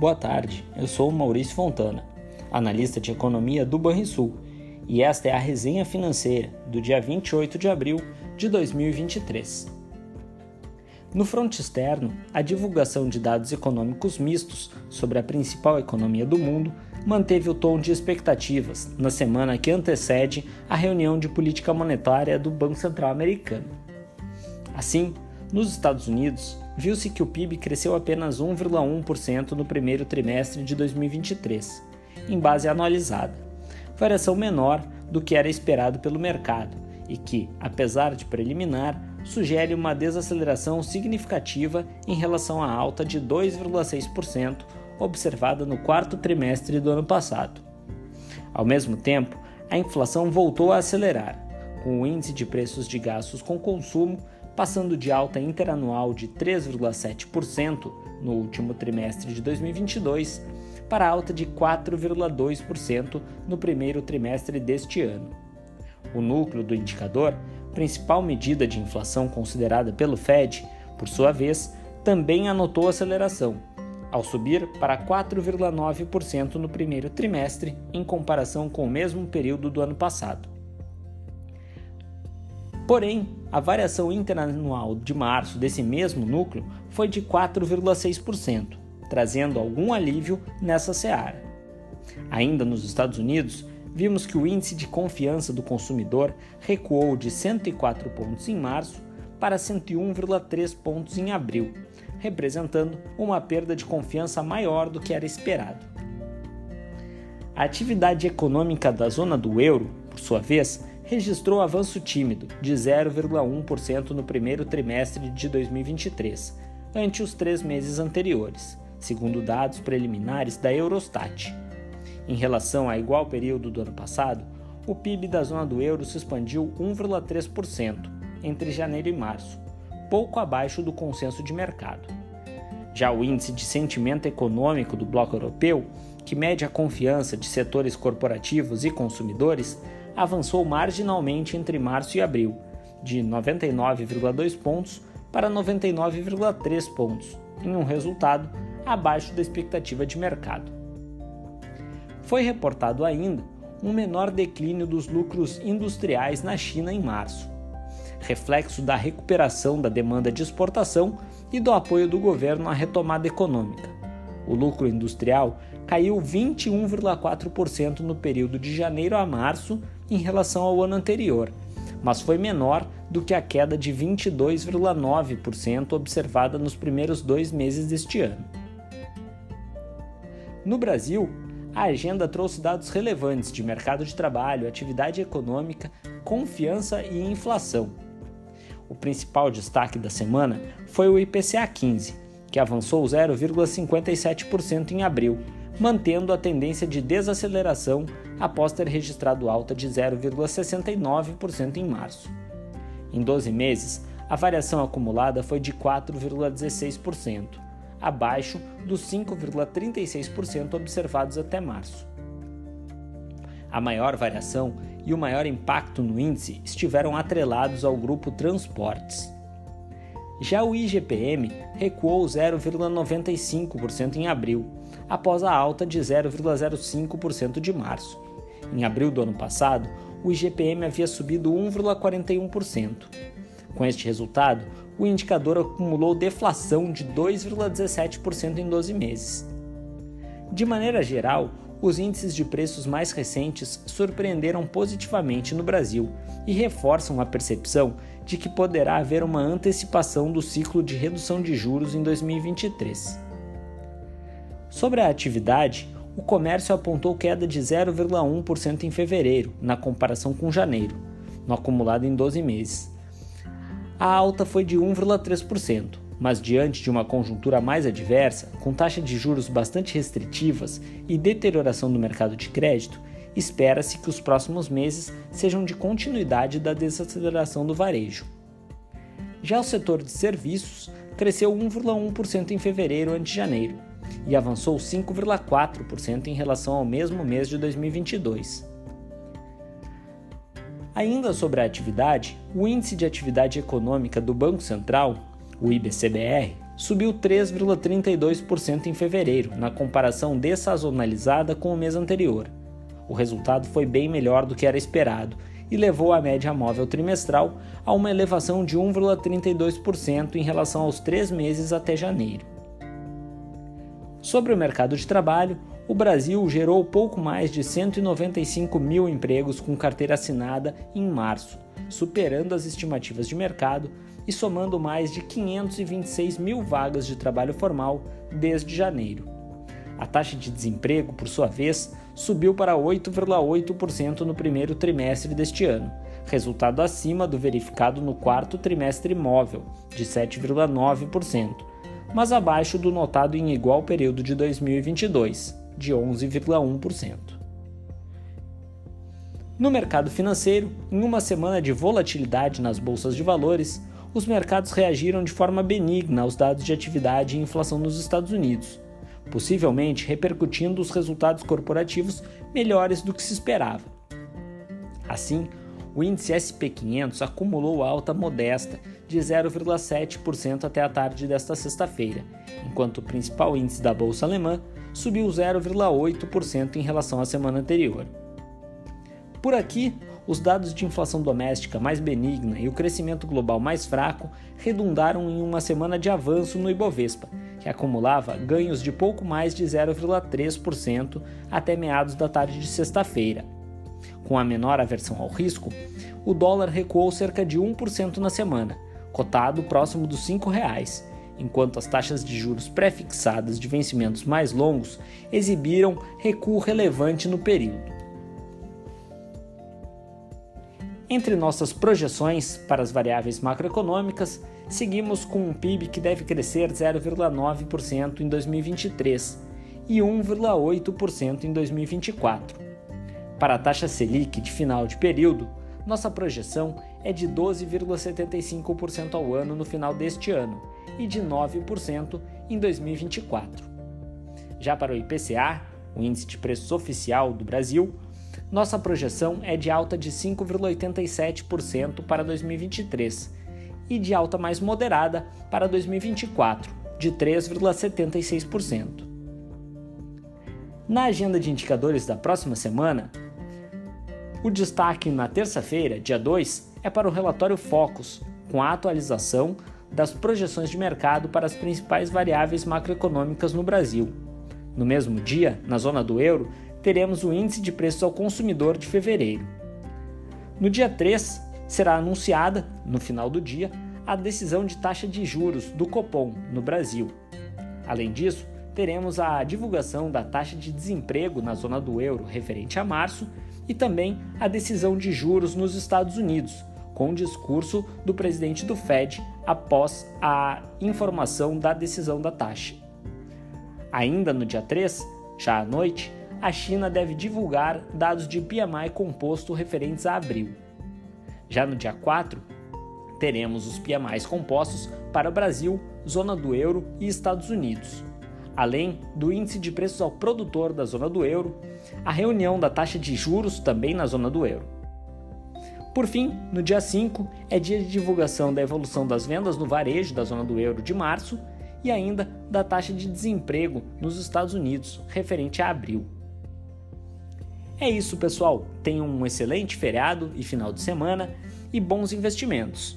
Boa tarde, eu sou Maurício Fontana, analista de economia do Banrisul, e esta é a resenha financeira do dia 28 de abril de 2023. No fronte externo, a divulgação de dados econômicos mistos sobre a principal economia do mundo manteve o tom de expectativas na semana que antecede a reunião de política monetária do Banco Central Americano. Assim, nos Estados Unidos, viu-se que o PIB cresceu apenas 1,1% no primeiro trimestre de 2023, em base anualizada, variação menor do que era esperado pelo mercado e que, apesar de preliminar, sugere uma desaceleração significativa em relação à alta de 2,6% observada no quarto trimestre do ano passado. Ao mesmo tempo, a inflação voltou a acelerar, com o índice de preços de gastos com consumo passando de alta interanual de 3,7% no último trimestre de 2022 para alta de 4,2% no primeiro trimestre deste ano. O núcleo do indicador, principal medida de inflação considerada pelo Fed, por sua vez, também anotou aceleração, ao subir para 4,9% no primeiro trimestre em comparação com o mesmo período do ano passado. Porém, a variação interanual de março desse mesmo núcleo foi de 4,6%, trazendo algum alívio nessa seara. Ainda nos Estados Unidos, vimos que o índice de confiança do consumidor recuou de 104 pontos em março para 101,3 pontos em abril, representando uma perda de confiança maior do que era esperado. A atividade econômica da zona do euro, por sua vez, registrou avanço tímido de 0,1% no primeiro trimestre de 2023, ante os três meses anteriores, segundo dados preliminares da Eurostat. Em relação a igual período do ano passado, o PIB da zona do euro se expandiu 1,3% entre janeiro e março, pouco abaixo do consenso de mercado. Já o índice de sentimento econômico do bloco europeu, que mede a confiança de setores corporativos e consumidores, avançou marginalmente entre março e abril, de 99,2 pontos para 99,3 pontos, em um resultado abaixo da expectativa de mercado. Foi reportado ainda um menor declínio dos lucros industriais na China em março, reflexo da recuperação da demanda de exportação e do apoio do governo à retomada econômica. O lucro industrial caiu 21,4% no período de janeiro a março em relação ao ano anterior, mas foi menor do que a queda de 22,9% observada nos primeiros dois meses deste ano. No Brasil, a agenda trouxe dados relevantes de mercado de trabalho, atividade econômica, confiança e inflação. O principal destaque da semana foi o IPCA 15, que avançou 0,57% em abril, mantendo a tendência de desaceleração após ter registrado alta de 0,69% em março. Em 12 meses, a variação acumulada foi de 4,16%, abaixo dos 5,36% observados até março. A maior variação e o maior impacto no índice estiveram atrelados ao grupo Transportes. Já o IGPM recuou 0,95% em abril, após a alta de 0,05% de março. Em abril do ano passado, o IGPM havia subido 1,41%. Com este resultado, o indicador acumulou deflação de 2,17% em 12 meses. De maneira geral, os índices de preços mais recentes surpreenderam positivamente no Brasil e reforçam a percepção de que poderá haver uma antecipação do ciclo de redução de juros em 2023. Sobre a atividade, o comércio apontou queda de 0,1% em fevereiro, na comparação com janeiro, no acumulado em 12 meses. A alta foi de 1,3%, mas diante de uma conjuntura mais adversa, com taxa de juros bastante restritivas e deterioração do mercado de crédito, espera-se que os próximos meses sejam de continuidade da desaceleração do varejo. Já o setor de serviços cresceu 1,1% em fevereiro ante janeiro e avançou 5,4% em relação ao mesmo mês de 2022. Ainda sobre a atividade, o Índice de Atividade Econômica do Banco Central, o IBCBR, subiu 3,32% em fevereiro, na comparação dessazonalizada com o mês anterior. O resultado foi bem melhor do que era esperado e levou a média móvel trimestral a uma elevação de 1,32% em relação aos três meses até janeiro. Sobre o mercado de trabalho, o Brasil gerou pouco mais de 195 mil empregos com carteira assinada em março, superando as estimativas de mercado e somando mais de 526 mil vagas de trabalho formal desde janeiro. A taxa de desemprego, por sua vez, subiu para 8,8% no primeiro trimestre deste ano, resultado acima do verificado no quarto trimestre móvel, de 7,9%, mas abaixo do notado em igual período de 2022, de 11,1%. No mercado financeiro, em uma semana de volatilidade nas bolsas de valores, os mercados reagiram de forma benigna aos dados de atividade e inflação nos Estados Unidos, possivelmente repercutindo os resultados corporativos melhores do que se esperava. Assim, o índice SP500 acumulou alta modesta de 0,7% até a tarde desta sexta-feira, enquanto o principal índice da bolsa alemã subiu 0,8% em relação à semana anterior. Por aqui, os dados de inflação doméstica mais benigna e o crescimento global mais fraco redundaram em uma semana de avanço no Ibovespa, que acumulava ganhos de pouco mais de 0,3% até meados da tarde de sexta-feira. Com a menor aversão ao risco, o dólar recuou cerca de 1% na semana, cotado próximo dos R$ 5,00, enquanto as taxas de juros pré-fixadas de vencimentos mais longos exibiram recuo relevante no período. Entre nossas projeções para as variáveis macroeconômicas, seguimos com um PIB que deve crescer 0,9% em 2023 e 1,8% em 2024. Para a taxa Selic de final de período, nossa projeção é de 12,75% ao ano no final deste ano e de 9% em 2024. Já para o IPCA, o Índice de Preços Oficial do Brasil, nossa projeção é de alta de 5,87% para 2023 e de alta mais moderada para 2024, de 3,76%. Na agenda de indicadores da próxima semana, o destaque na terça-feira, dia 2, é para o relatório Focus, com a atualização das projeções de mercado para as principais variáveis macroeconômicas no Brasil. No mesmo dia, na zona do euro, teremos o índice de preços ao consumidor de fevereiro. No dia 3, será anunciada, no final do dia, a decisão de taxa de juros do Copom no Brasil. Além disso, teremos a divulgação da taxa de desemprego na zona do euro referente a março e também a decisão de juros nos Estados Unidos, com o discurso do presidente do Fed após a informação da decisão da taxa. Ainda no dia 3, já à noite, a China deve divulgar dados de PMI composto referentes a abril. Já no dia 4, teremos os PMIs compostos para o Brasil, zona do euro e Estados Unidos. Além do índice de preços ao produtor da zona do euro, a reunião da taxa de juros também na zona do euro. Por fim, no dia 5 é dia de divulgação da evolução das vendas no varejo da zona do euro de março e ainda da taxa de desemprego nos Estados Unidos, referente a abril. É isso, pessoal. Tenham um excelente feriado e final de semana e bons investimentos.